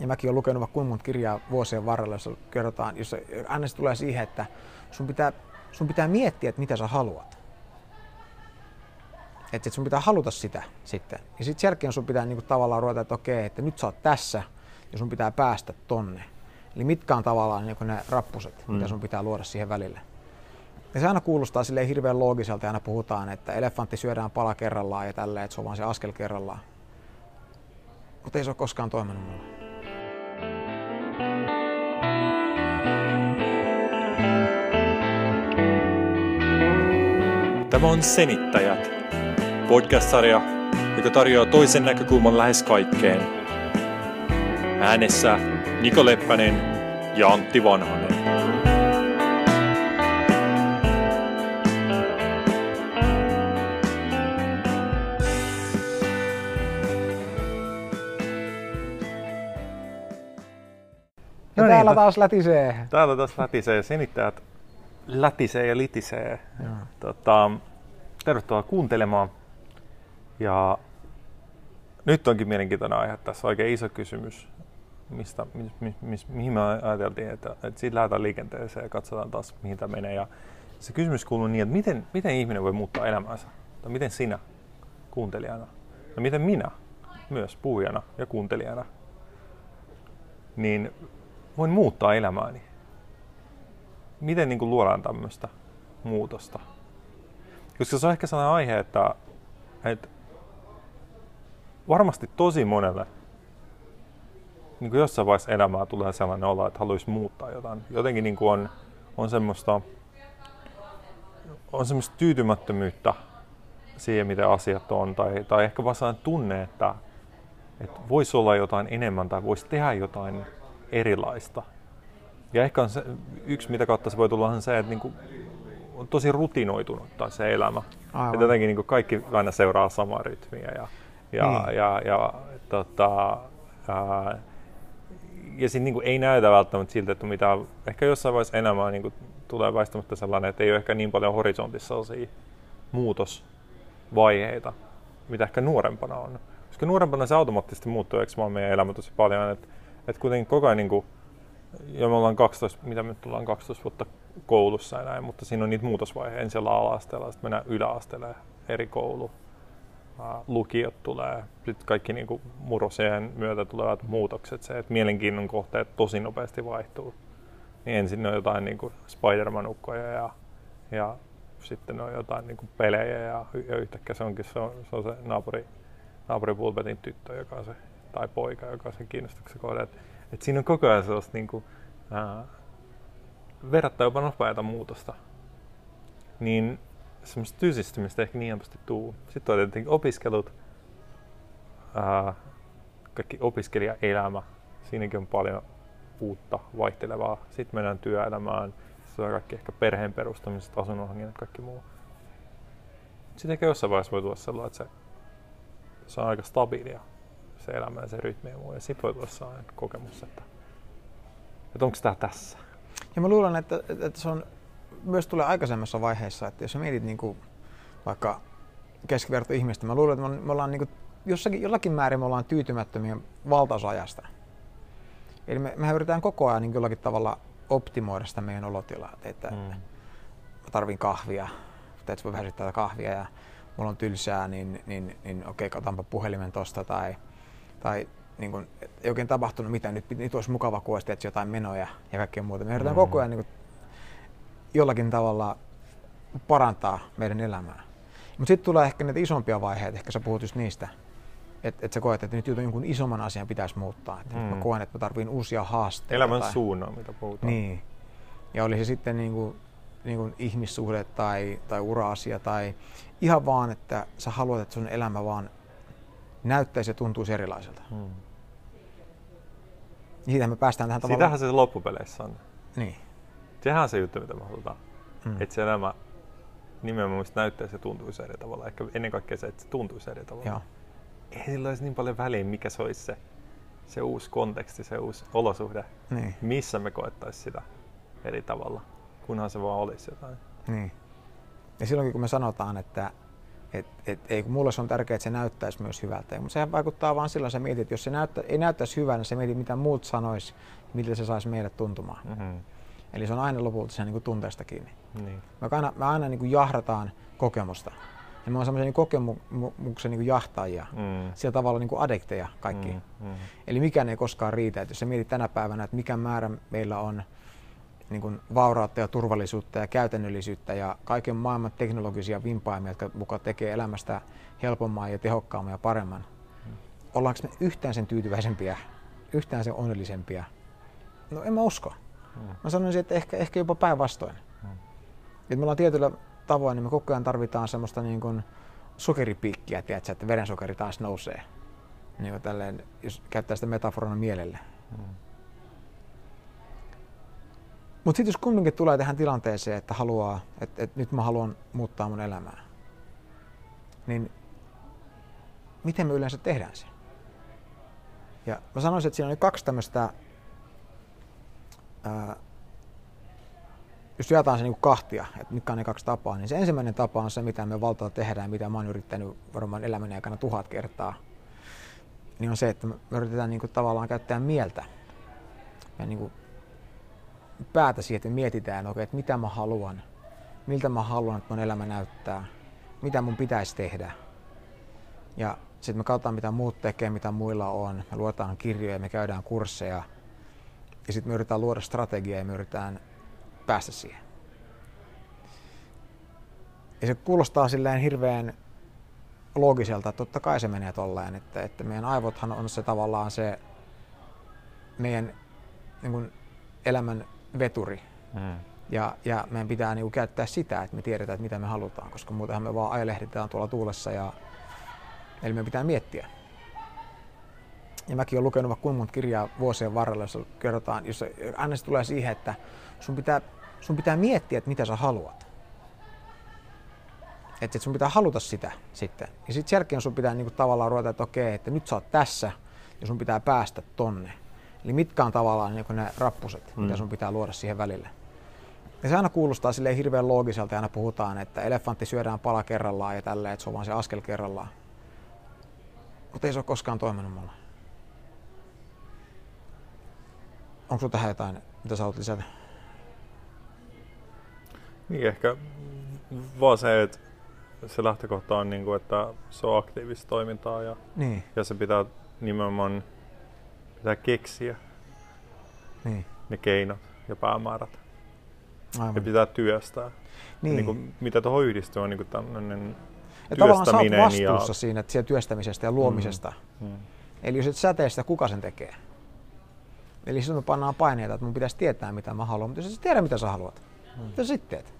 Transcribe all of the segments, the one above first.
ja mäkin olen lukenut vaikka kuinka monta kirjaa vuosien varrella, jossa kerrotaan, jossa aina se tulee siihen, että sun pitää, sun pitää miettiä, että mitä sä haluat. Että sun pitää haluta sitä sitten. Ja sitten sen jälkeen sun pitää niinku tavallaan ruveta, että okei, että nyt sä oot tässä ja sun pitää päästä tonne. Eli mitkä on tavallaan niinku ne rappuset, mm. mitä sun pitää luoda siihen välille. Ja se aina kuulostaa sille hirveän loogiselta ja aina puhutaan, että elefantti syödään pala kerrallaan ja tälleen, että se on vaan se askel kerrallaan. Mutta ei se ole koskaan toiminut mulle. On Senittäjät, podcast-sarja, joka tarjoaa toisen näkökulman lähes kaikkeen. Äänessä Niko Leppänen ja Antti Vanhanen. Ja No niin, täällä taas lätisee. Täällä taas lätisee, senittäjät lätisee ja litisee. Tota, tervetuloa kuuntelemaan. Ja nyt onkin mielenkiintoinen aihe tässä, oikein iso kysymys, mistä, mi, mi, mi, mihin me ajateltiin, että, että siitä lähdetään liikenteeseen ja katsotaan taas, mihin tämä menee. Ja se kysymys kuuluu niin, että miten, miten ihminen voi muuttaa elämäänsä? Tai miten sinä kuuntelijana? Ja miten minä myös puhujana ja kuuntelijana niin voin muuttaa elämääni? Miten niin kuin luodaan tämmöistä muutosta? Koska se on ehkä sellainen aihe, että, että varmasti tosi monelle niin kuin jossain vaiheessa elämää tulee sellainen olo, että haluaisi muuttaa jotain. Jotenkin niin kuin on, on semmoista on semmoista tyytymättömyyttä siihen, miten asiat on, tai, tai ehkä vaan sellainen tunne, että, että voisi olla jotain enemmän tai voisi tehdä jotain erilaista. Ja ehkä on se, yksi, mitä kautta se voi tulla, on se, että niin kuin on tosi rutinoitunut tai se elämä. Aivan. Jotenkin niin kuin kaikki aina seuraa samaa rytmiä. Ja, ja, Niin. ja, ja, tota, ää, ja niin ei näytä välttämättä siltä, että mitä ehkä jossain vaiheessa elämää niin tulee väistämättä sellainen, että ei ole ehkä niin paljon horisontissa sellaisia muutosvaiheita, mitä ehkä nuorempana on. Koska nuorempana se automaattisesti muuttuu, eikö vaan meidän elämä tosi paljon, että et kuitenkin koko ajan niin kuin, ja me ollaan 12, mitä me tullaan 12 vuotta koulussa ja näin, mutta siinä on niitä muutosvaiheita. Ensin ollaan ala-asteella, sitten mennään yläasteelle, eri koulu, lukiot tulee, sitten kaikki niin kuin murrosien myötä tulevat muutokset, se, että mielenkiinnon kohteet tosi nopeasti vaihtuu. Niin ensin on jotain niin kuin Spider-Man-ukkoja ja, ja sitten on jotain niin kuin pelejä ja, ja yhtäkkiä se onkin se, on, se, on se naapuri, naapuri tyttö, joka on se, tai poika, joka on se kiinnostuksen kohde. Et, et siinä on koko ajan sellaista niin kuin, ää, verrattain jopa nopeata muutosta. Niin semmoista tysistymistä ehkä niin helposti tuu. Sitten on tietenkin opiskelut, ää, kaikki opiskelijaelämä. Siinäkin on paljon uutta, vaihtelevaa. Sitten mennään työelämään. Sitten on kaikki ehkä perheen perustamiset, asunnonhankinnat, kaikki muu. Sitten ehkä jossain vaiheessa voi tulla sellainen, että se, se on aika stabiilia se elämä ja se rytmi ja muu. Ja sitten voi tulla sellainen kokemus, että, että onko tämä tässä. Ja mä luulen, että, että se on myös tulee aikaisemmassa vaiheessa, että jos sä mietit niin kuin vaikka keskiverto ihmistä, mä luulen, että me ollaan niin kuin, jossakin, jollakin määrin me ollaan tyytymättömiä valtaosa ajasta. Eli me, mehän yritetään koko ajan niin jollakin tavalla optimoida sitä meidän olotilaa. Että, Mm. mä tarvin kahvia, että voi väsyttää kahvia ja mulla on tylsää, niin, niin, niin okei, otanpa puhelimen tosta tai, tai niin et ei oikein tapahtunut mitään, nyt, nyt olisi mukava, kun olisi jotain menoja ja kaikkea muuta. Me yritetään Mm. koko ajan niin kun, jollakin tavalla parantaa meidän elämää. Mutta sitten tulee ehkä näitä isompia vaiheita, ehkä sä puhut just niistä, että et sä koet, että nyt jonkun isomman asian pitäisi muuttaa. Että mm. mä koen, että mä tarvin uusia haasteita. Elämän tai- suunnan, mitä puhutaan. niin. Ja oli se sitten niin kuin, niin kuin ihmissuhde tai, tai ura-asia tai ihan vaan, että sä haluat, että sun elämä vaan näyttäisi ja tuntuisi erilaiselta. Mm. Siitä me päästään tähän tavallaan. Sitähän se loppupeleissä on. Niin. Sehän on se juttu, mitä me halutaan. Mm. Mm. Että se elämä nimenomaan näyttäisi ja tuntuisi eri tavalla. Ehkä ennen kaikkea se, että se tuntuisi eri tavalla. Joo. Ei sillä olisi niin paljon väliä, mikä se olisi se, se uusi konteksti, se uusi olosuhde, Niin. missä me koettaisiin sitä eri tavalla, kunhan se vaan olisi jotain. Niin. Ja silloinkin kun me sanotaan, että, Et, et, ei, kun mulle se on tärkeää, että se näyttäisi myös hyvältä. Mutta sehän vaikuttaa vaan silloin, että sä mietit, että jos se näyttä, ei näyttäisi hyvältä, niin se mietit, mitä muut sanois, miltä se saisi meidät tuntumaan. Mm-hmm. Eli se on aina lopulta se niin tunteesta kiinni. Niin. Me aina, me aina niin kuin jahdataan kokemusta. Ja me on semmoisia niin kokemuksen niin jahtajia. Mm. Sillä tavalla niin kuin adekteja kaikki. Mm. Mm. Eli mikään ei koskaan riitä. Et jos sä mietit tänä päivänä, että mikä määrä meillä on niin kuin vaurautta ja turvallisuutta ja käytännöllisyyttä ja kaiken maailman teknologisia vimpaimia, jotka mukaan tekee elämästä helpomman ja tehokkaamman ja paremman. Mm. Ollaanko me yhtään sen tyytyväisempiä, yhtään sen onnellisempia? No en mä usko. Mm. Mä sanoisin, että ehkä, ehkä jopa päinvastoin. Mm. me ollaan tietyllä tavoin, niin me koko ajan tarvitaan semmoista niin kuin sokeripiikkiä, tiedätkö, että verensokeri taas nousee. Niin tälleen, jos käyttää sitä metaforana mielelle. Mm. Mutta sitten jos kumminkin tulee tähän tilanteeseen, että haluaa, että, että nyt mä haluan muuttaa mun elämää, niin miten me yleensä tehdään se? Ja mä sanoisin, että siinä on kaksi tämmöistä, jos jaetaan se niin kahtia, että mitkä on ne kaksi tapaa, niin se ensimmäinen tapa on se, mitä me valtaa tehdään, mitä mä oon yrittänyt varmaan elämäni aikana tuhat kertaa, niin on se, että me yritetään niin kuin tavallaan käyttää mieltä ja niin kuin päätä siihen, että mietitään, okay, että mitä mä haluan, miltä mä haluan, että mun elämä näyttää, mitä mun pitäisi tehdä. Ja sitten me katsotaan, mitä muut tekee, mitä muilla on. Me luetaan kirjoja, me käydään kursseja. Ja sitten me yritetään luoda strategiaa ja me yritetään päästä siihen. Ja se kuulostaa silleen hirveän loogiselta, että totta kai se menee tolleen, että, että meidän aivothan on se tavallaan se meidän niin kuin elämän veturi. Mm. Ja, ja meidän pitää niin kuin, käyttää sitä, että me tiedetään, että mitä me halutaan, koska muutenhan me vaan ajelehditään tuolla tuulessa. Ja, eli me pitää miettiä. Ja mäkin olen lukenut vaikka kuinka monta kirjaa vuosien varrella, jossa kerrotaan, jossa aina se tulee siihen, että sun pitää, sun pitää miettiä, että mitä sä haluat. Että sun pitää haluta sitä sitten. Ja sitten sen jälkeen sun pitää niinku tavallaan ruveta, että okei, että nyt sä oot tässä ja sun pitää päästä tonne. Eli mitkä on tavallaan niin ne rappuset, mm. mitä sun pitää luoda siihen välille. Ja se aina kuulostaa sille hirveän loogiselta ja aina puhutaan, että elefantti syödään pala kerrallaan ja tälleen, että se on vaan se askel kerrallaan. Mutta ei se ole koskaan toiminut mulle. Onko sinulla tähän jotain, mitä sä haluat lisätä? Niin, ehkä vaan se, että se lähtökohta on, niin kuin, että se on aktiivista toimintaa ja, niin. ja se pitää nimenomaan pitää keksiä niin. ne keinot ja päämäärät. Aivan. Ja pitää työstää. Niin. niin kuin, mitä tuohon yhdistyy on niin tämmöinen ja tavallaan sä oot vastuussa ja... siinä siellä työstämisestä ja luomisesta. Mm. Mm. Eli jos et sä tee sitä, kuka sen tekee? Eli sinun pannaan paineita, että mun pitäisi tietää mitä mä haluan, mutta jos et tiedä mitä sä haluat, mm. mitä sä sitten teet?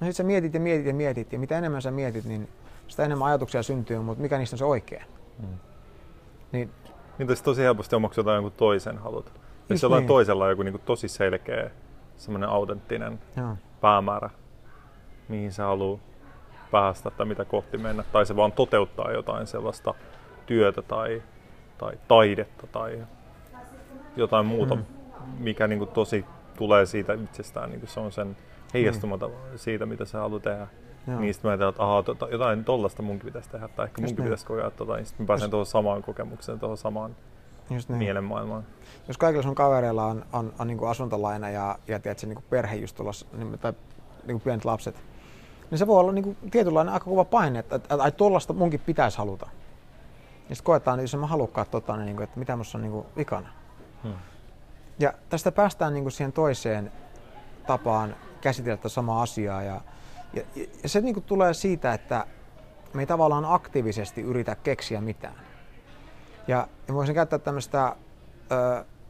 No sit sä mietit ja mietit ja mietit ja mitä enemmän sä mietit, niin sitä enemmän ajatuksia syntyy, mutta mikä niistä on se oikea? Mm. Niin niin tosi, tosi helposti omaksi jotain jonkun toisen halut. Jos jollain niin. toisella on joku niin kuin tosi selkeä, semmoinen autenttinen Joo. päämäärä, mihin se haluaa päästä tai mitä kohti mennä, tai se vaan toteuttaa jotain sellaista työtä tai, tai taidetta tai jotain muuta, mm. mikä niin kuin tosi tulee siitä itsestään, niin kuin se on sen heijastumata mm. siitä, mitä se haluaa tehdä. Joo. Niin sitten mä ajattelin, että ahaa, tota, jotain tollasta munkin pitäisi tehdä, tai ehkä munkin niin. pitäisi kokea tota, niin sitten mä pääsen tuohon samaan kokemukseen, tuohon samaan just niin. mielenmaailmaan. Jos kaikilla sun kavereilla on, on, on niin kuin asuntolaina ja, ja tiedätkö, niin kuin perhe just tulossa, niin, tai niin kuin pienet lapset, niin se voi olla niin kuin tietynlainen aika kova paine, että, että, että tuollaista munkin pitäisi haluta. Ja sitten koetaan, että jos mä halukkaan tota, niin, kuin, että mitä musta on niin kuin vikana. Hmm. Ja tästä päästään niin kuin siihen toiseen tapaan käsitellä samaa asiaa. Ja, ja, ja se niin tulee siitä, että me ei tavallaan aktiivisesti yritä keksiä mitään. Ja, ja voisin käyttää tämmöistä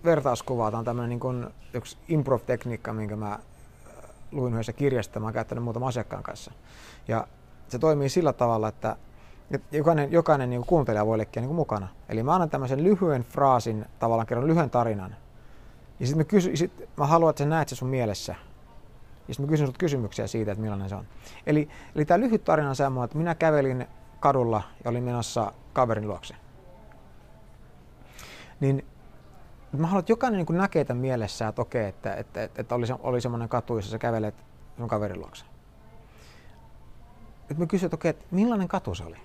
vertauskuvaa. Tämä on tämmöinen niin kuin, yksi improv-tekniikka, minkä mä luin yhdessä kirjasta. Mä oon käyttänyt muutaman asiakkaan kanssa. Ja se toimii sillä tavalla, että jokainen, jokainen niin kuuntelija voi leikkiä niin mukana. Eli mä annan tämmöisen lyhyen fraasin, tavallaan kerron lyhyen tarinan. Ja sitten mä, sit mä haluan, että sä näet se sun mielessä. Ja sitten mä kysyn sinulta kysymyksiä siitä, että millainen se on. Eli, eli tämä lyhyt tarina on semmoinen, että minä kävelin kadulla ja olin menossa kaverin luokse. Niin mä haluan, että jokainen niin näkee tämän mielessä, että okei, että, että, että, että oli, oli semmoinen katu, jossa sä kävelet sun kaverin luokse. nyt mä kysyin, että okei, että millainen katu se oli?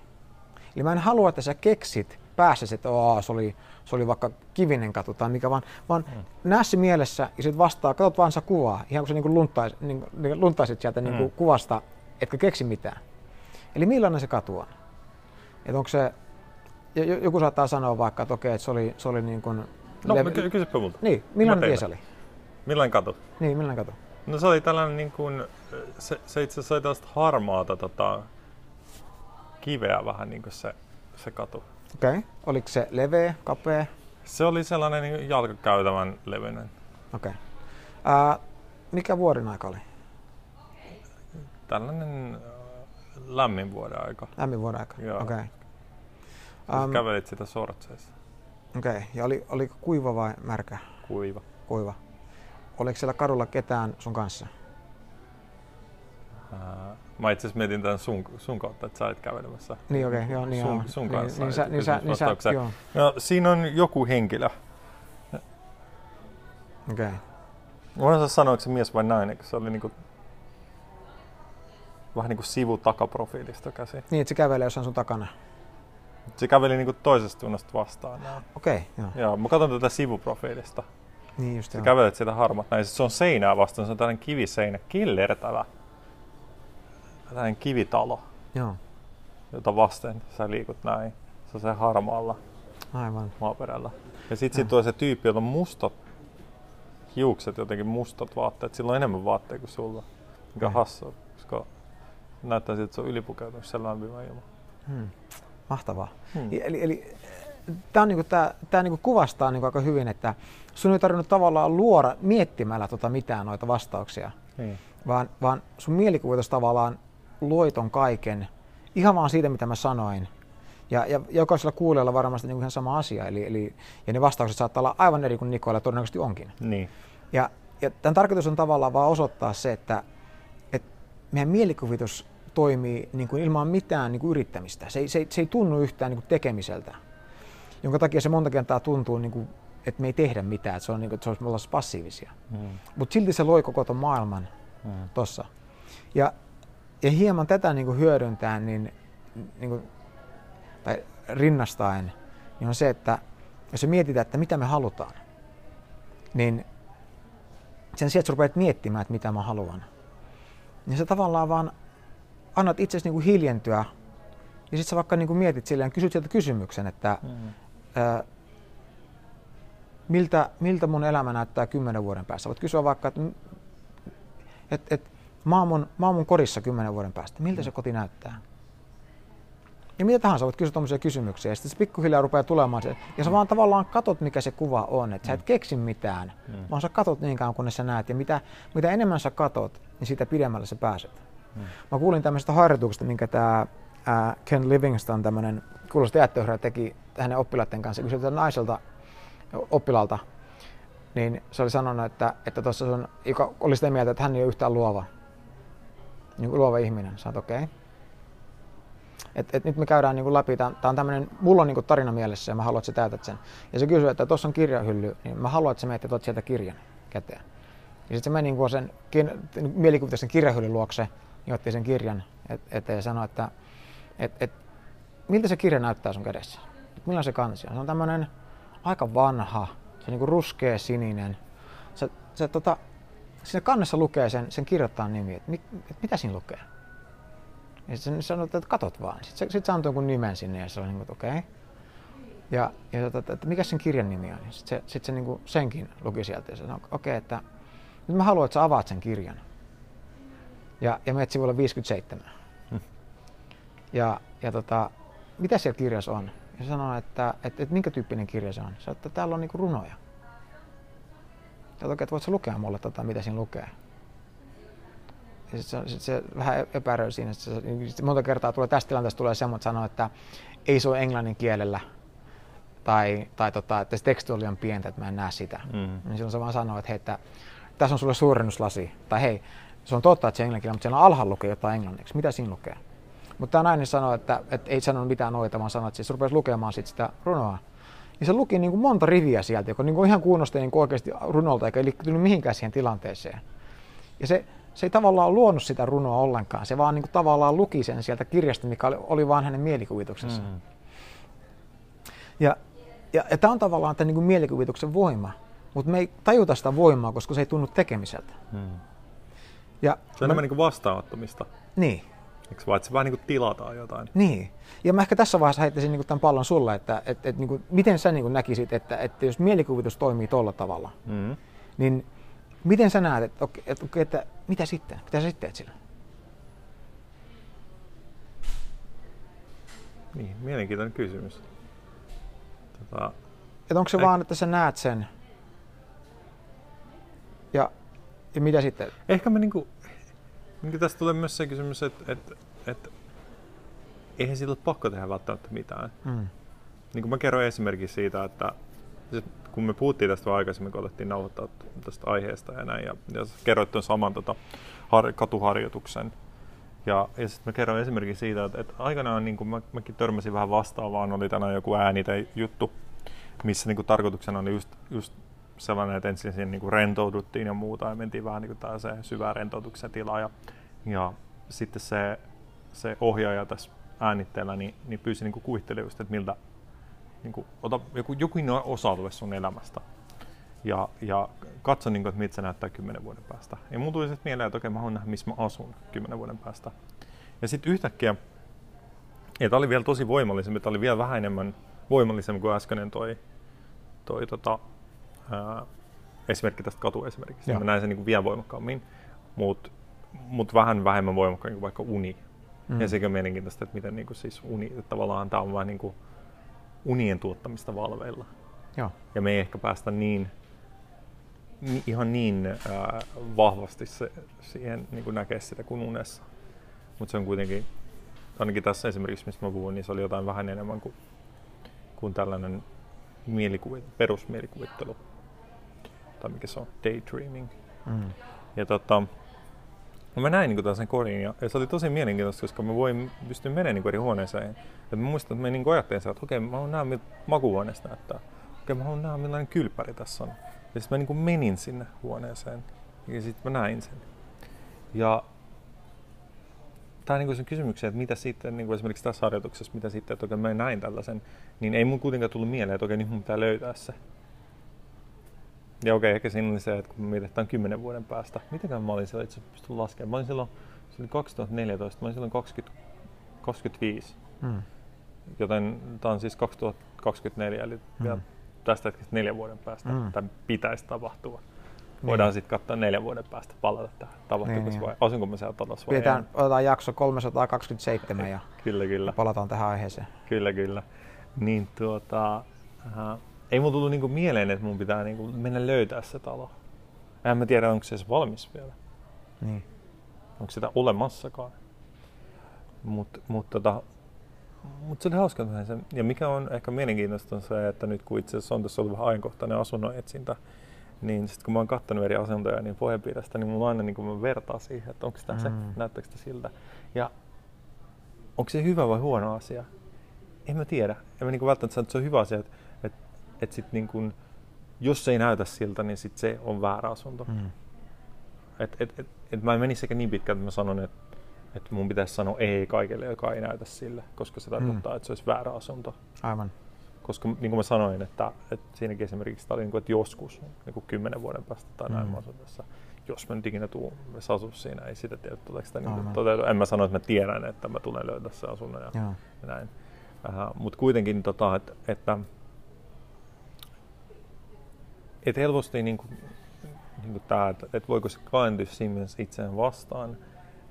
Eli mä en halua, että sä keksit päässä, että Oo, se, oli, se oli vaikka kivinen katu tai mikä vaan, vaan mm. näe se mielessä ja sitten vastaa, katsot vaan sitä kuvaa, ihan kun sä niin luntais, niin, niin luntaisit sieltä mm. niin kuvasta, etkä keksi mitään. Eli millainen se katu on? Että onko se, joku saattaa sanoa vaikka, että okei, että se oli, se oli niin kuin... No, lev... ky- kysypä multa. Niin, millainen tie se oli? Millainen katu? Niin, millainen katu? No se oli tällainen niin kuin, se, se itse asiassa oli tällaista harmaata tota, kiveä vähän niin kuin se, se katu. Okei. Okay. Oliko se leveä, kapea? Se oli sellainen niin jalkakäytävän levyinen. Okei. Okay. Uh, mikä vuoden aika oli? Tällainen lämmin vuoden aika. Lämmin vuoden aika, okei. Okay. Um, kävelit sitä sortseissa. Okei, okay. ja oli, oliko kuiva vai märkä? Kuiva. Kuiva. Oliko siellä kadulla ketään sun kanssa? Uh, mä itse asiassa mietin tämän sun, sun kautta, että sä olet kävelemässä. Niin okei, okay, joo, niin sun, joo. sun niin, kanssa. Niin, niin, sä, niin, sä, niin sä, joo. No, siinä on joku henkilö. Okei. Okay. Mä en sanoa, se mies vai nainen, kun se oli niinku vähän niin kuin sivu takaprofiilista käsi. Niin, että se kävelee jossain sun takana. Se käveli niin kuin toisesta suunnasta vastaan. Okei, okay, joo. joo. Mä katson tätä sivuprofiilista. Niin just Se kävelet sitä harmat näin. Se on seinää vastaan, se on tällainen kiviseinä, killertävä. Tällainen kivitalo. Joo. Jota vasten sä liikut näin. Se on se harmaalla Aivan. maaperällä. Ja sitten sit tulee se tyyppi, jolla on mustat hiukset, jotenkin mustat vaatteet. Sillä on enemmän vaatteita kuin sulla. Mikä on hassua, koska näyttää siltä, että se on ylipukeutunut sen lämpimään ilman. Hmm. Mahtavaa. Hmm. Eli, eli tämä niinku, tää, tää niinku kuvastaa niinku aika hyvin, että sun ei tarvinnut tavallaan luoda miettimällä tota mitään noita vastauksia, hmm. vaan, vaan sun mielikuvitus tavallaan loi ton kaiken ihan vaan siitä, mitä mä sanoin. Ja, ja jokaisella kuulijalla varmasti niinku ihan sama asia, eli, eli, ja ne vastaukset saattaa olla aivan eri kuin Nikoilla todennäköisesti onkin. Niin. Ja, ja tämän tarkoitus on tavallaan vaan osoittaa se, että, että meidän mielikuvitus toimii niin kuin ilman mitään niin kuin yrittämistä. Se ei, se, ei, se ei tunnu yhtään niin kuin tekemiseltä, jonka takia se monta kertaa tuntuu, niin kuin, että me ei tehdä mitään, että se on, niin kuin, että se olisi, me ollaan passiivisia. Mm. Mutta silti se loi koko ton maailman mm. tossa. Ja, ja hieman tätä niin kuin hyödyntää, niin, niin kuin, tai rinnastaen, niin on se, että jos mietitään, että mitä me halutaan, niin sen sijaan, että sä rupeat miettimään, että mitä mä haluan, niin se tavallaan vaan annat itsesi niin kuin hiljentyä ja sitten sä vaikka niin kuin mietit silleen, kysyt sieltä kysymyksen, että mm. ää, miltä, miltä mun elämä näyttää kymmenen vuoden päästä. Voit kysyä vaikka, että et, et, mä, oon mun, mä oon mun kodissa kymmenen vuoden päästä. Miltä mm. se koti näyttää? Ja mitä tahansa voit kysyä tuommoisia kysymyksiä ja sitten se pikkuhiljaa rupeaa tulemaan se. Ja sä vaan tavallaan katot, mikä se kuva on. Että mm. sä et mm. keksi mitään, mm. vaan sä katot niin kauan, kunnes sä näet. Ja mitä, mitä enemmän sä katot, niin sitä pidemmälle sä pääset. Mm. Mä kuulin tämmöisestä harjoituksesta, minkä tämä Ken Livingston, tämmöinen kuuluisa teatteriohjaaja, teki hänen oppilaiden kanssa. Kysyi naiselta oppilalta, niin se oli sanonut, että, että tuossa on, joka oli sitä mieltä, että hän ei ole yhtään luova, niin kuin luova ihminen. Sanoit, okei. Okay. Et, et nyt me käydään niin kuin läpi, tämä on tämmöinen, mulla on niin kuin tarina mielessä ja mä haluan, että sä täytät sen. Ja se kysyy, että tuossa on kirjahylly, niin mä haluan, että sä menet ja tuot sieltä kirjan käteen. Ja sitten se meni niin sen mielikuvitaisen kirjahyllyn luokse niin otti sen kirjan eteen ja sanoi, että et, et, miltä se kirja näyttää sun kädessä? Millainen se kansi on? Se on tämmöinen aika vanha, se on niin ruskea sininen. Se, se, tota, siinä kannessa lukee sen, sen kirjoittajan nimi, että mit, et mitä siinä lukee? Ja sitten sanoi, että katot vaan. Sitten se, sit se antoi jonkun nimen sinne ja se niin kuin, okei. Okay. Ja, ja tota, että mikä sen kirjan nimi on? Sitten se, sit se niin kuin senkin luki sieltä ja sanoi, okei, okay, että nyt mä haluan, että sä avaat sen kirjan ja, ja menet sivulle 57. Hmm. Ja, ja tota, mitä siellä kirjassa on? Ja sanoo, että, että, että minkä tyyppinen kirja se on. Sä, että täällä on niinku runoja. Ja toki, että voit sä lukea mulle, tota, mitä siinä lukee. Ja sit se, sit se vähän epäröi siinä. Sit se, sit monta kertaa tulee tästä tilanteesta tulee semmoinen, että sanoo, että ei se ole englannin kielellä. Tai, tai tota, että se teksti on liian pientä, että mä en näe sitä. Mm. Niin silloin se vaan sanoo, että hei, että tässä on sulle suurennuslasi. Tai hei, se on totta, että se englannin mutta siellä on alhaalla lukee jotain englanniksi. Mitä siinä lukee? Mutta tämä nainen sanoi, että, että ei sanonut mitään noita, vaan sanoi, että siis rupesi lukemaan sit sitä runoa. Niin se luki niin kuin monta riviä sieltä, joka niin kuin ihan kuunnosti niin kuin oikeasti runolta, eikä liittynyt mihinkään siihen tilanteeseen. Ja se, se ei tavallaan luonut sitä runoa ollenkaan. Se vaan niin kuin tavallaan luki sen sieltä kirjasta, mikä oli, oli vaan hänen mielikuvituksensa. Mm. Ja, ja, ja tämä on tavallaan tämän niin kuin mielikuvituksen voima. Mutta me ei tajuta sitä voimaa, koska se ei tunnu tekemiseltä. Hmm. Ja se on enemmän niin vastaanottamista. Niin. Eikö vaan, että se vähän niin kuin tilataan jotain? Niin. Ja mä ehkä tässä vaiheessa heittäisin niin tämän pallon sulle, että et, et, niin kuin, miten sä niin kuin näkisit, että, että jos mielikuvitus toimii tuolla tavalla, hmm. niin miten sä näet, että, että, että, että mitä sitten? Mitä sä sitten teet sillä? Niin, mielenkiintoinen kysymys. Tota, että onko se eh... vaan, että sä näet sen ja, ja mitä sitten? Ehkä me niinku, niinku tästä tulee myös se kysymys, että et, et, eihän siitä ole pakko tehdä välttämättä mitään. Mm. Niin kuin mä kerroin esimerkiksi siitä, että kun me puhuttiin tästä aikaisemmin, kun alettiin nauhoittaa tästä aiheesta ja näin, ja, ja kerroit tuon saman tota, har, katuharjoituksen. Ja, ja sitten mä kerroin esimerkiksi siitä, että, että aikanaan niin mä, mäkin törmäsin vähän vastaavaan, oli tänään joku ääni tai juttu, missä niin kuin, tarkoituksena oli just, just sellainen, että ensin siinä niin rentouduttiin ja muuta ja mentiin vähän niin kuin se syvä rentoutuksen tila ja, ja sitten se, se ohjaaja tässä äänitteellä niin, niin pyysi niin just, että miltä niin kuin, ota joku, joku osa-alue sun elämästä ja, ja katso, niin kuin, että miltä se näyttää kymmenen vuoden päästä. Ja mun tuli sitten mieleen, että okei, mä haluan nähdä, missä mä asun kymmenen vuoden päästä. Ja sitten yhtäkkiä, ja tämä oli vielä tosi voimallisempi, tämä oli vielä vähän enemmän voimallisempi kuin äskeinen toi, toi tota, ää, esimerkki tästä katuesimerkistä. Joo. Mä näen sen niin kuin vielä voimakkaammin, mutta mut vähän vähemmän voimakkaammin kuin vaikka uni. Mm. Ja sekin on mielenkiintoista, että miten niin kuin siis uni, että tavallaan tämä on vähän niin kuin unien tuottamista valveilla. Joo. Ja me ei ehkä päästä niin, ni, ihan niin ää, vahvasti se, siihen niin kuin näkee sitä kuin unessa. Mutta se on kuitenkin, ainakin tässä esimerkiksi, mistä mä puhuin, niin se oli jotain vähän enemmän kuin, kuin tällainen mielikuvi, perusmielikuvittelu tai mikä se on, daydreaming. Mm. Ja tota, no mä näin niin sen korin ja, ja, se oli tosi mielenkiintoista, koska mä voin pystyä menemään niin eri huoneeseen. Ja mä muistan, että mä niin ajattelin että okei, okay, mä haluan nähdä, miltä makuhuoneesta näyttää. Okei, okay, mä haluan nähdä, millainen kylppäri tässä on. Ja sitten mä niin menin sinne huoneeseen ja sitten mä näin sen. Ja tämä niin sen kysymyksen, että mitä sitten, niin kuin esimerkiksi tässä harjoituksessa, mitä sitten, että okei, mä näin tällaisen, niin ei mun kuitenkaan tullut mieleen, että okei, nyt mun pitää löytää se. Ja okei, ehkä siinä oli se, että kun mietitään kymmenen vuoden päästä, mitenkään mä olin siellä itse pystyn laskemaan. Mä olin silloin, se oli 2014, mä olin silloin 20, 25. Hmm. Joten tämä on siis 2024, eli hmm. vielä tästä hetkestä neljän vuoden päästä hmm. tämä pitäisi tapahtua. Voidaan niin. sitten katsoa neljän vuoden päästä palata tähän. Tapahtuuko niin, vai asunko mä siellä talossa vai Pidetään, otetaan jakso 327 ja kyllä, kyllä. palataan tähän aiheeseen. Kyllä, kyllä. Niin tuota, uh, ei mulla tullut niinku mieleen, että mun pitää niinku mennä löytää se talo. En mä tiedä, onko se edes valmis vielä. Niin. Onko sitä olemassakaan. Mutta mut, tota, mut se oli hauska se. Ja mikä on ehkä mielenkiintoista on se, että nyt kun itse asiassa on tässä ollut vähän ajankohtainen asunnon etsintä, niin sitten kun mä oon katsonut eri asuntoja niin pohjapiiristä, niin mulla aina niin kun mä vertaan siihen, että onko tämä mm. se, näyttääkö sitä siltä. Ja onko se hyvä vai huono asia? En mä tiedä. En mä niin välttämättä sano, että se on hyvä asia, että että sit niin kun, jos se ei näytä siltä, niin sit se on väärä asunto. Mm. Et, et, et, et mä en menisi sekä niin pitkään, että mä sanon, että et mun pitäisi sanoa ei kaikille, joka ei näytä sille, koska se tarkoittaa, mm. että se olisi väärä asunto. Aivan. Koska niin kuin mä sanoin, että, että siinäkin esimerkiksi tämä oli niin kuin, että joskus niin kuin kymmenen vuoden päästä tai näin mm. tässä, jos mä nyt ikinä tuun asu siinä, ei sitä tiedä, tuleeko sitä niin toteutua. En mä sano, että mä tiedän, että mä tulen löytää se asunnon ja, ja näin. Uh, Mutta kuitenkin, tota, että, että et helposti niin kuin, niin kuin tämä, että, että voiko se kääntyä siinä mielessä itseään vastaan,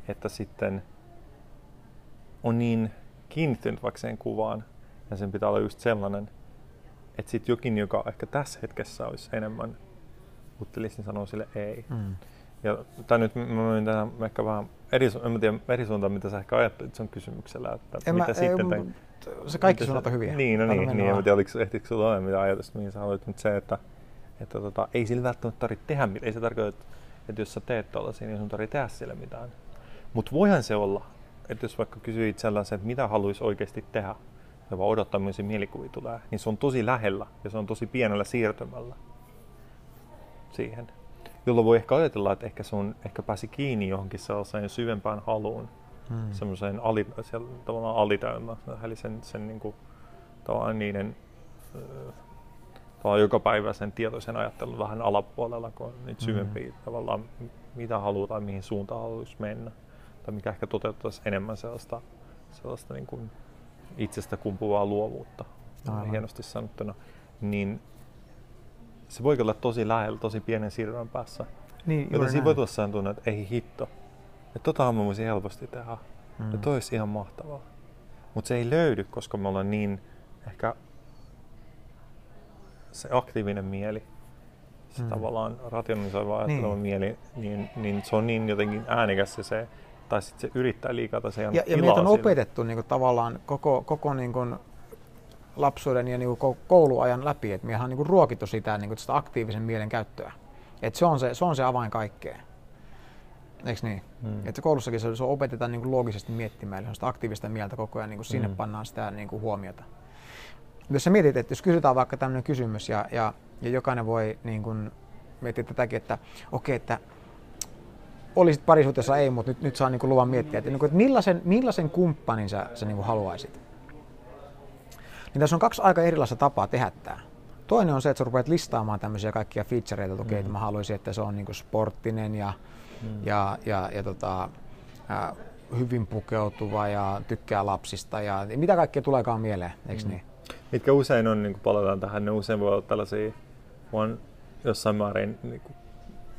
että sitten on niin kiinnittynyt vaikka sen kuvaan, ja sen pitää olla just sellainen, että sitten jokin, joka ehkä tässä hetkessä olisi enemmän uttelisi, niin sanoo sille ei. Mm. Ja tämä nyt, mä menen tähän ehkä vähän eri, en mä tiedä, eri suuntaan, mitä sä ehkä ajattelit sen kysymyksellä, että en mitä mä, sitten... Ei, se kaikki suunnat on hyviä. Niin, no niin, niin, en tiedä, oliko, ehtikö sulla olla mitä ajatusta, mihin sä haluat, mutta se, että että tota, ei sillä välttämättä tarvitse tehdä mitään. Ei se tarkoita, että, että jos sä teet tuollaisia, niin sun tarvitse tehdä sille mitään. Mutta voihan se olla, että jos vaikka kysyit sellaisen, että mitä haluaisi oikeasti tehdä, ja vaan odottaa, millaisia mielikuvia tulee, niin se on tosi lähellä ja se on tosi pienellä siirtymällä siihen. jolloin voi ehkä ajatella, että ehkä se on ehkä pääsi kiinni johonkin sellaiseen syvempään haluun, hmm. semmoiseen ali, siellä, tavallaan alitäymään, eli sen, sen niin kuin, tavallaan niiden tavallaan joka päivä sen tietoisen ajattelun vähän alapuolella, kun on niitä syvempiä hmm. tavallaan, mitä halutaan, mihin suuntaan haluaisi mennä, tai mikä ehkä toteuttaisi enemmän sellaista, sellaista niin kuin itsestä kumpuvaa luovuutta, Aivan. hienosti sanottuna, niin se voi olla tosi lähellä, tosi pienen siirron päässä. Niin, Joten siinä voi tulla sellainen tunne, että ei hitto. Että tota mä voisin helposti tehdä. Mm. Ja toi olisi ihan mahtavaa. Mutta se ei löydy, koska me ollaan niin ehkä se aktiivinen mieli, se mm. tavallaan rationalisoiva ajatteleva niin. mieli, niin, niin se on niin jotenkin äänekäs se, tai sitten se yrittää liikaa tai se Ja, ja meitä on opetettu niin kuin, tavallaan koko, koko niin kuin, lapsuuden ja niin kuin kouluajan läpi, että mehän on niin ruokittu sitä, niin kuin sitä aktiivisen mielen käyttöä. Et se, on se, se on se avain kaikkeen. Eikö niin? Hmm. Että koulussakin se, se opetetaan niin kuin loogisesti miettimään, eli on sitä aktiivista mieltä koko ajan, niin kuin sinne hmm. pannaan sitä niin kuin huomiota. Jos sä mietit, että jos kysytään vaikka tämmöinen kysymys ja, ja, ja jokainen voi niin kuin miettiä tätäkin, että okei, okay, että olisit parisuhteessa ei, mutta nyt, nyt saa niin luvan miettiä, että, niin kuin, että millaisen, millaisen kumppanin sä, sä niin haluaisit. Niin tässä on kaksi aika erilaista tapaa tehdä tämä. Toinen on se, että sä rupeat listaamaan tämmöisiä kaikkia featureita, että okei, okay, mm. mä haluaisin, että se on niin sporttinen ja, mm. ja, ja, ja tota, ää, hyvin pukeutuva ja tykkää lapsista ja mitä kaikkea tuleekaan mieleen, eikö mm. niin? Mitkä usein on, niin kuin palataan tähän, ne usein voi olla tällaisia, vaan jossain määrin niin kuin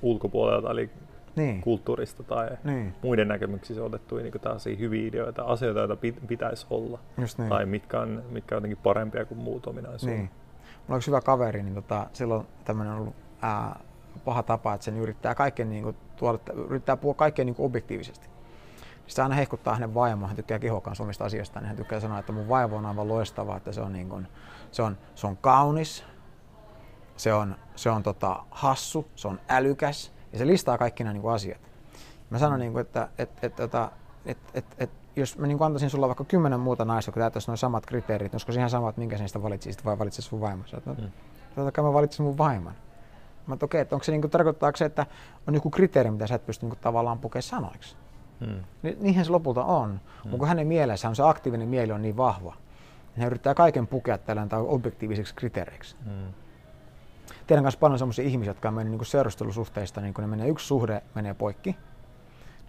ulkopuolelta, eli niin. kulttuurista tai niin. muiden näkemyksissä otettuja niin tällaisia hyviä ideoita, asioita, joita pitäisi olla. niin. Tai mitkä on, mitkä on jotenkin parempia kuin muut ominaisuudet. Niin. Mulla on yksi hyvä kaveri, niin tota, silloin tämmöinen ollut ää, paha tapa, että sen yrittää, kaiken, niin kuin, tuoda, yrittää puhua kaikkea niin kuin objektiivisesti. Sitten aina hehkuttaa hänen vaimoa, hän tykkää kihokan omista asioista, niin hän tykkää sanoa, että mun vaivo on aivan loistava, että se on, niin kuin, se on, se on kaunis, se on, se on tota, hassu, se on älykäs, ja se listaa kaikki nämä niin kuin asiat. Mä sanon, niin kuin, että et, et, et, et, et, et, jos mä niin kuin antaisin sulla vaikka kymmenen muuta naista, jotka täyttäisi nuo samat kriteerit, olisiko ihan samat, minkä sen sitä valitsisit vai valitsisit sun vaimon? Sä, no, totta kai mä valitsin mun vaimon. Mä okei, okay, että onko se, niin kuin, tarkoittaako se, että on joku kriteeri, mitä sä et pysty niin kuin, tavallaan pukemaan sanoiksi? Mm. Ni, niinhän se lopulta on. Mm. Mutta kun hänen mielessään se aktiivinen mieli on niin vahva, niin hän yrittää kaiken pukea tällä objektiiviseksi kriteereiksi. Mm tiedän myös paljon sellaisia ihmisiä, jotka on mennyt niin seurustelusuhteista, niin kun ne menee, yksi suhde menee poikki,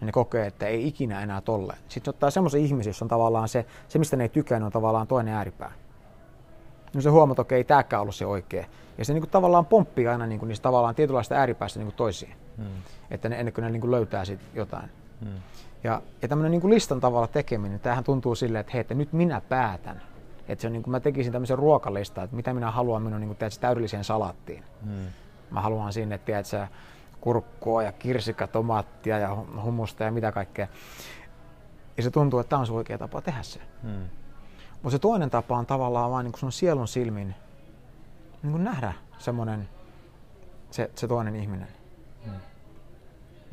niin ne kokee, että ei ikinä enää tolle. Sitten ottaa semmoisia ihmisiä, joissa on tavallaan se, se mistä ne ei tykkää, on tavallaan toinen ääripää. No se huomaa, että okei, ei tämäkään ollut se oikea. Ja se niin kuin, tavallaan pomppii aina niin kuin, niistä tavallaan tietynlaista ääripäästä niin kuin toisiin. Hmm. Että ne, ennen kuin ne niin kuin löytää sit jotain. Ja, ja tämmöinen niin listan tavalla tekeminen, tämähän tuntuu silleen, että hei, että nyt minä päätän, että se on niin kuin mä tekisin tämmöisen ruokalistan, että mitä minä haluan minun niin kuin, tiedätkö, täydelliseen salaattiin. Hmm. Mä haluan sinne, tiedätkö, kurkkua ja kirsikka, tomaattia ja humusta ja mitä kaikkea. Ja se tuntuu, että tämä on se oikea tapa tehdä se. Hmm. Mutta se toinen tapa on tavallaan vain niin sun sielun silmin niin kuin nähdä semmoinen, se, se toinen ihminen. Hmm.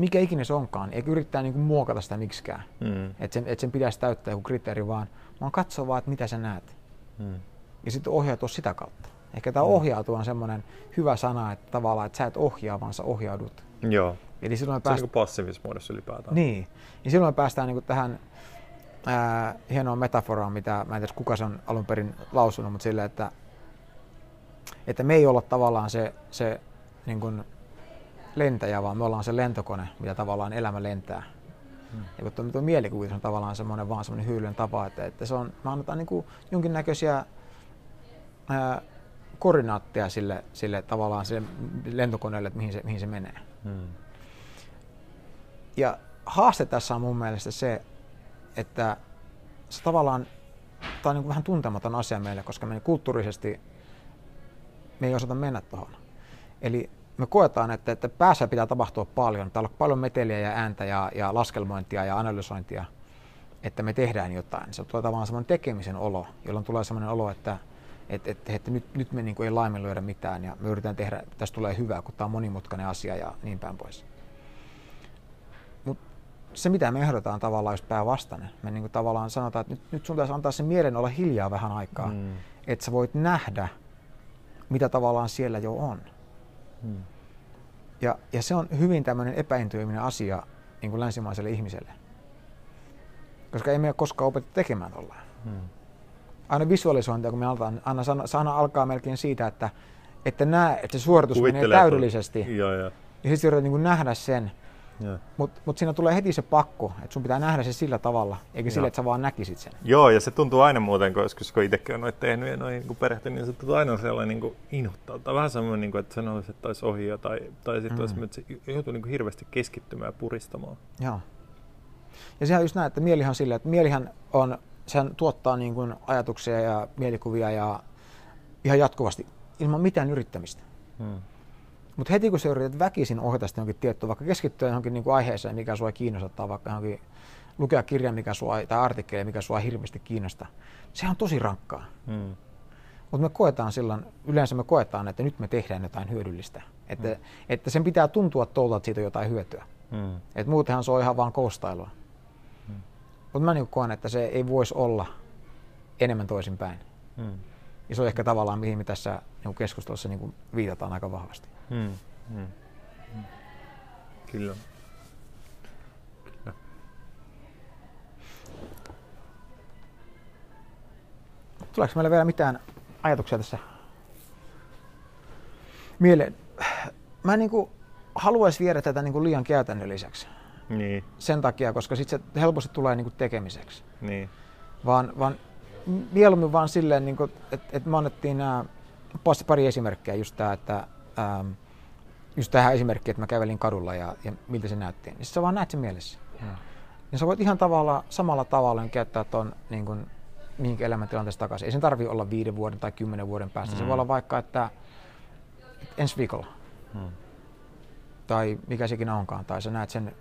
Mikä ikinä se onkaan, eikä yrittää niin kuin muokata sitä miksikään. Hmm. Että sen, et sen pitäisi täyttää joku kriteeri, vaan, vaan katsoa vaan, että mitä sä näet. Hmm. Ja sitten ohjautua sitä kautta. Ehkä tämä hmm. ohjautua on semmoinen hyvä sana, että tavallaan, että sä et ohjaa, vaan sä ohjaudut. Joo. Eli silloin me pääst... Se on niin passiivisessa muodossa ylipäätään. Niin. Ja silloin me päästään niin tähän ää, hienoa metaforaan, mitä mä en tiedä kuka se on alun perin lausunut, mutta sille, että, että me ei olla tavallaan se, se niin kuin lentäjä, vaan me ollaan se lentokone, mitä tavallaan elämä lentää. Hmm. Ja kun tuo mielikuvitus on tavallaan semmoinen vaan semmoinen hyylyn tapa, että, että se on, me annetaan niin kuin jonkinnäköisiä ää, koordinaatteja sille, sille tavallaan sille lentokoneelle, että mihin se, mihin se menee. Hmm. Ja haaste tässä on mun mielestä se, että se tavallaan, tämä on niin vähän tuntematon asia meille, koska me kulttuurisesti me ei osata mennä tuohon. Eli me koetaan, että, että päässä pitää tapahtua paljon. Täällä on paljon meteliä ja ääntä ja, ja laskelmointia ja analysointia, että me tehdään jotain. Se tulee tavallaan semmoinen tekemisen olo, jolloin tulee semmoinen olo, että, että, että, että nyt, nyt me niin kuin ei laiminlyödä mitään ja me yritetään tehdä, että tästä tulee hyvää, kun tämä on monimutkainen asia ja niin päin pois. Mutta se, mitä me ehdotetaan tavallaan jos päinvastainen, me niin kuin tavallaan sanotaan, että nyt, nyt sun pitäisi antaa se mielen olla hiljaa vähän aikaa, mm. että sä voit nähdä, mitä tavallaan siellä jo on. Hmm. Ja, ja se on hyvin tämmöinen epäintuitiivinen asia niin kuin länsimaiselle ihmiselle. Koska ei me ole koskaan opetettu tekemään tollaan. Hmm. Aina visualisointia, kun me aletaan, aina sana, sana alkaa melkein siitä, että, että näe, että se suoritus Kuvittelee, menee täydellisesti. Joo, joo. Ja sitten yrität niin nähdä sen. Mutta mut siinä tulee heti se pakko, että sun pitää nähdä se sillä tavalla, eikä Joo. sillä, että sä vaan näkisit sen. Joo, ja se tuntuu aina muuten, kun joskus kun itsekin on noita tehnyt ja noin niin perehtynyt, niin se tuntuu aina sellainen niin kuin inhottavalta. Vähän semmoinen, niin kuin, että sen olisi, että olisi ohi jo, tai, tai sitten Mm. olisi, että se joutuu niin kuin hirveästi keskittymään ja puristamaan. Joo. Ja sehän on just näin, että mielihan on silleen, että mielihän on, sehän tuottaa niin kuin ajatuksia ja mielikuvia ja ihan jatkuvasti ilman mitään yrittämistä. Hmm. Mutta heti kun sä yrität väkisin ohjata sitä johonkin tiettyä, vaikka keskittyä johonkin niin kuin aiheeseen, mikä sua kiinnostaa, tai vaikka johonkin lukea kirjan mikä sua, tai artikkeli, mikä sua hirveästi kiinnostaa, sehän on tosi rankkaa. Hmm. Mutta me koetaan silloin, yleensä me koetaan, että nyt me tehdään jotain hyödyllistä. Että, mm. että sen pitää tuntua tuolta, että siitä on jotain hyötyä. Hmm. Et muutenhan se on ihan vaan koustailua. Mm. Mutta mä niin koen, että se ei voisi olla enemmän toisinpäin. Hmm. Ja se on ehkä tavallaan, mihin me tässä niin keskustelussa niin viitataan aika vahvasti. Hmm. Hmm. Hmm. Kyllä. Kyllä. Tuleeko meille vielä mitään ajatuksia tässä mieleen? Mä niin haluaisin viedä tätä niin liian käytännölliseksi Niin, sen takia, koska sitten se helposti tulee niin tekemiseksi. niin. Vaan, vaan mieluummin vaan silleen, niin että et me annettiin nämä pari esimerkkiä, just tämä, että ähm, just tähän esimerkkiin, että mä kävelin kadulla ja, ja miltä se näytti. Niin sä vaan näet sen mielessä. Hmm. Ja sä voit ihan tavalla, samalla tavalla käyttää tuon niin kuin, mihinkin elämäntilanteessa takaisin. Ei sen tarvi olla viiden vuoden tai kymmenen vuoden päästä. Mm. Se Mm. voi olla vaikka, että ensi viikolla Hmm. tai mikä se ikinä onkaan, tai sä näet sen.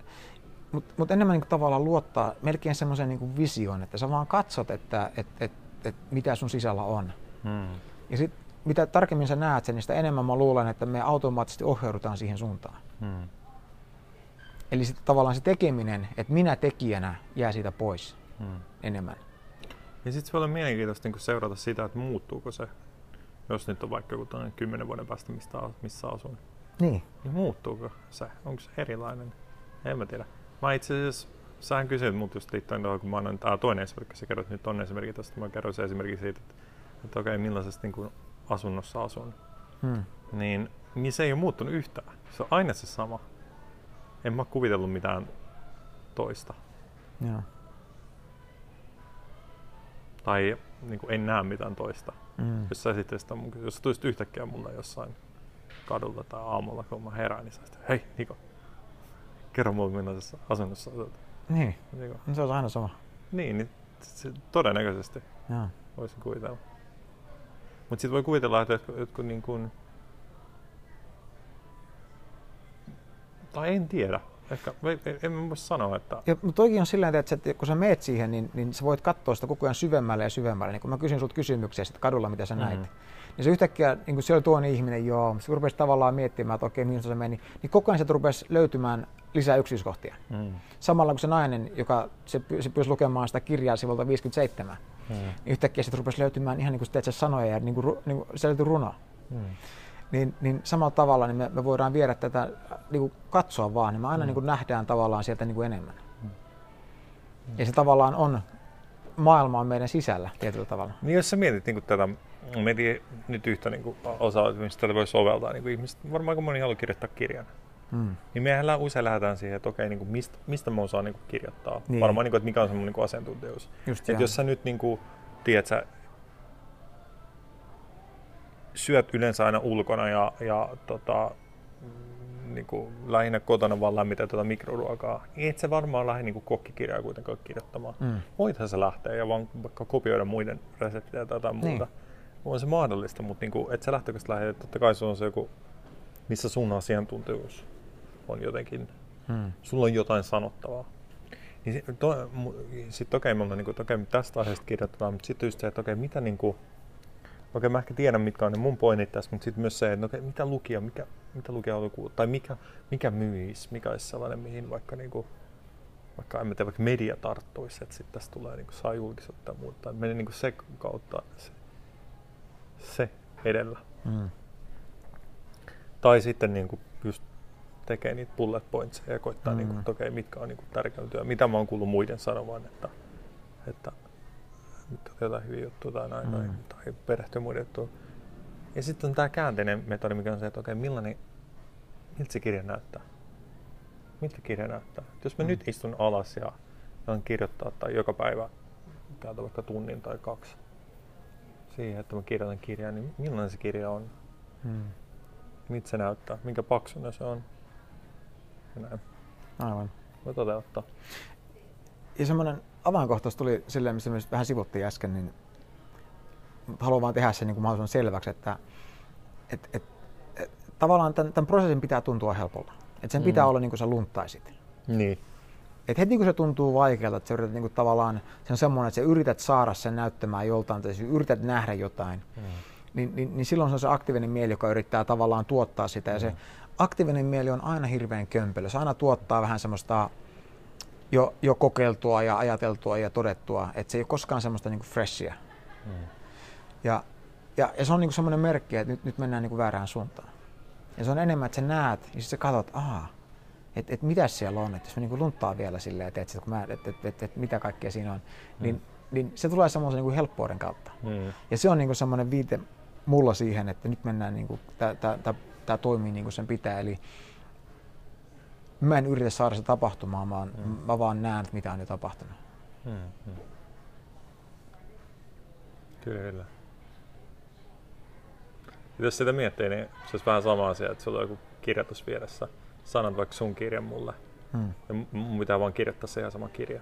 Mutta mut enemmän niin tavallaan luottaa melkein semmoisen niin visioon, että sä vaan katsot, että et, et, et, mitä sun sisällä on. Hmm. Ja sit, mitä tarkemmin sä näet sen, niin sitä enemmän mä luulen, että me automaattisesti ohjaudutaan siihen suuntaan. Hmm. Eli sitten tavallaan se tekeminen, että minä tekijänä jää siitä pois Hmm. enemmän. Ja sitten se voi olla mielenkiintoista niin seurata sitä, että muuttuuko se, jos nyt on vaikka joku kymmenen vuoden päästä, mistä, missä asun. Niin. Niin muuttuuko se? Onko se erilainen? En mä tiedä. Mä itse asiassa, sähän kysyit mut just liittyen tuohon, kun mä annan toinen esimerkki, sä kerroit nyt on esimerkki tästä, mä kerroin se esimerkki siitä, että, että okei, millaisessa niin kuin asunnossa asun. Hmm. Niin, niin se ei ole muuttunut yhtään. Se on aina se sama. En mä kuvitellut mitään toista. Joo. Tai niin kuin en näe mitään toista. Mm. Jos sä sitten sitä, mun- jos sä tulisit yhtäkkiä mulle jossain kadulla tai aamulla, kun mä herään, niin sä hei Niko, kerro mulle millaisessa asunnossa asut. Niin, Niko. no se on aina sama. Niin, niin se, todennäköisesti Joo. voisin kuvitella. Mutta sitten voi kuvitella, että jotkut, jotkut niin kuin... Tai en tiedä. Ehkä, en, en voi sanoa, että... Ja, mutta toikin on sillä tavalla, että kun sä meet siihen, niin, niin sä voit katsoa sitä koko ajan syvemmälle ja syvemmälle. Niin kun mä kysyn sulta kysymyksiä sitten kadulla, mitä sä näit, Mhm. niin se yhtäkkiä, niin kun se oli ihminen, joo, se rupesi tavallaan miettimään, että okei, mihin se meni, niin koko ajan se rupesi löytymään lisää yksityiskohtia. Mm. Samalla kun se nainen, joka se, py- se pyysi lukemaan sitä kirjaa sivulta 57, Mm. niin yhtäkkiä se rupesi löytymään ihan niin kuin teet sanoja ja niin kuin, niin kuin, se löytyi runo. Mm. Niin, niin samalla tavalla niin me, me voidaan viedä tätä, äh, niin kuin katsoa vaan, niin me aina Mm. niin kuin nähdään tavallaan sieltä niin kuin enemmän. Ja se tavallaan on, maailma on meidän sisällä tietyllä tavalla. Niin jos sä mietit niin tätä, mietin nyt yhtä niin osaa, mistä tätä voi soveltaa, niin ihmiset, varmaan kun moni haluaa kirjoittaa kirjan, Mm. niin mehän usein lähdetään siihen, että okei, niin kuin mistä, mistä mä osaan niin kuin kirjoittaa. Niin. Varmaan, niin kuin, että mikä on se mun niin kuin asiantuntijuus. Just Et ihan. jos sä nyt niin kuin, tiedät, sä syöt yleensä aina ulkona ja, ja tota, niin kuin, lähinnä kotona vaan lämmitä tuota mikroruokaa, niin et sä varmaan lähde niin kuin kokkikirjaa kuitenkaan kirjoittamaan. Mm. Voithan se lähteä ja vaan vaikka kopioida muiden reseptejä tai jotain Niin. muuta. On se mahdollista, mutta niin kuin, et sä lähtökohtaisesti lähde, totta kai se on se joku, missä sun asiantuntijuus on jotenkin Mm. sulla on jotain sanottavaa. Niin sit, to, sit okei, niinku, että okei, tästä aiheesta kirjoitetaan, mutta sitten just se, että okei, mitä niinku, okei, mä ehkä tiedän, mitkä on ne mun pointit tässä, mutta sitten myös se, että okei, mitä lukija, mikä, mitä lukija haluaa tai mikä, mikä myisi, mikä olisi sellainen, mihin vaikka niinku, vaikka en tiedä, vaikka media tarttuisi, että sitten tästä tulee niinku, saa julkisuutta ja muuta, tai meni niinku se kautta se, se edellä. Mm. Tai sitten niinku just tekee niitä bullet pointseja ja koittaa, Mm. niin kuin, että okei, mitkä on niin kuin, tärkeimpiä. Mitä mä oon kuullut muiden sanovan, että, että on jotain hyviä juttuja tai näin, Mm. tai, tai perehtyä muiden juttuun. Ja sitten on tämä käänteinen metodi, mikä on se, että okei, millainen, miltä se kirja näyttää? Miltä kirja näyttää? Et jos mä Mm. nyt istun alas ja alan kirjoittaa tai joka päivä käytä vaikka tunnin tai kaksi siihen, että mä kirjoitan kirjaa, niin millainen se kirja on? Mm. Miltä se näyttää? Minkä paksuna se on? Ja näin. Aivan. Voi toteuttaa. Ja semmoinen avainkohtaus tuli silleen, missä myös vähän sivuttiin äsken, niin haluan vaan tehdä sen niin kuin mahdollisimman selväksi, että et, et, et, tavallaan tämän, tämän prosessin pitää tuntua helpolta. Että sen pitää Mm. olla niin kuin sä lunttaisit. Niin. Et heti kun se tuntuu vaikealta, että sä yrität niin kuin tavallaan, se on semmoinen, että sä yrität saada sen näyttämään joltain, tai sä yrität nähdä jotain, Mm. niin, niin, niin silloin se on se aktiivinen mieli, joka yrittää tavallaan tuottaa sitä. Ja se aktiivinen mieli on aina hirveän kömpelö. Se aina tuottaa vähän semmoista jo, jo kokeiltua ja ajateltua ja todettua, että se ei ole koskaan semmoista niinku freshia. Mm. Ja, ja, ja se on niinku semmoinen merkki, että nyt, nyt mennään niinku väärään suuntaan. Ja se on enemmän, että sä näet ja sitten sä katsot, aha, että et mitä siellä on, että jos mä niinku lunttaan vielä silleen, että et, kun mä, et, et, et, et, mitä kaikkea siinä on, niin, niin se tulee semmoisen niinku helppouden kautta. Mm. Ja se on niinku semmoinen viite mulla siihen, että nyt mennään, niinku, tämä toimii niin kuin sen pitää. Eli mä en yritä saada se tapahtumaan, vaan Mm. mä vaan näen, että mitä on jo tapahtunut. Mm. Mm. Kyllä. Ja Jos sitä miettii, niin se olisi vähän sama asia, että sulla on joku kirjoitus vieressä. Sanot vaikka sun kirjan mulle. Hmm. Ja mun pitää vaan kirjoittaa se ihan sama kirja.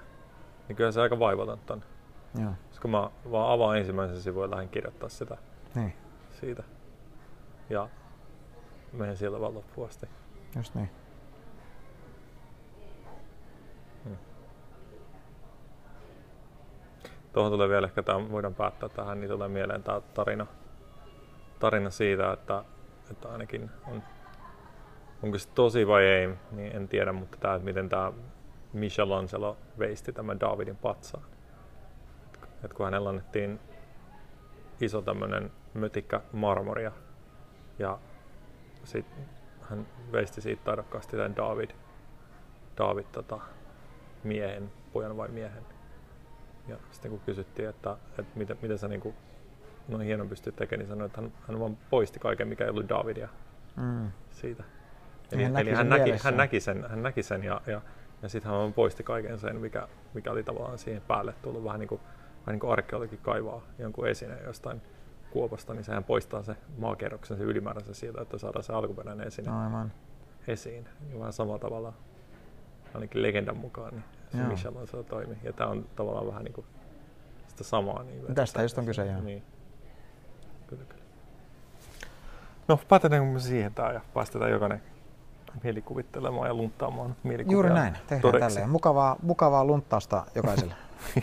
Niin kyllä se aika vaivatonta on. Joo, Koska mä vaan avaan ensimmäisen sivun ja lähden kirjoittaa sitä niin, siitä. Ja menen sieltä vaan loppuun asti. just niin. Tuohon tulee vielä ehkä, tämä voidaan päättää tähän, niin tulee mieleen tämä tarina, tarina siitä, että, että ainakin on, onko se tosi vai ei, niin en tiedä, mutta tämä, että miten tämä Michelangelo veisti tämän Davidin patsaan. Et kun hänellä annettiin iso tämmöinen mötikkä marmoria ja sitten hän veisti siitä taidokkaasti tämän David, David tota, miehen, pojan vai miehen. Ja sitten kun kysyttiin, että, että miten, miten sä niin kuin, noin hienon pystyt tekemään, niin sanoi, että hän, hän vaan poisti kaiken, mikä ei ollut Davidia Mm. siitä. Eli, hän näki eli hän, sen näki, hän, näki sen, hän näki sen ja, ja, ja sitten hän poisti kaiken sen, mikä, mikä oli tavallaan siihen päälle tullut. Vähän niin kuin, vähän niin kuin arkeologi kaivaa jonkun esineen jostain kuopasta, niin sehän poistaa se maakerroksen, se ylimääräisen siitä, että saadaan se alkuperäinen esine Aivan. esiin. Ja vähän samalla tavalla, ainakin legendan mukaan, niin se Joo. Michelangelo toimi. Ja tämä on tavallaan vähän niin kuin sitä samaa. Niin Tästä just on kyse, joo. Niin. Kyllä, kyllä. No, päätetäänkö me siihen tää ja päästetään jokainen mielikuvittelemaan ja lunttaamaan mielikuvia Juuri näin, tehdään todeksi. tälleen. Mukavaa, mukavaa lunttausta jokaiselle.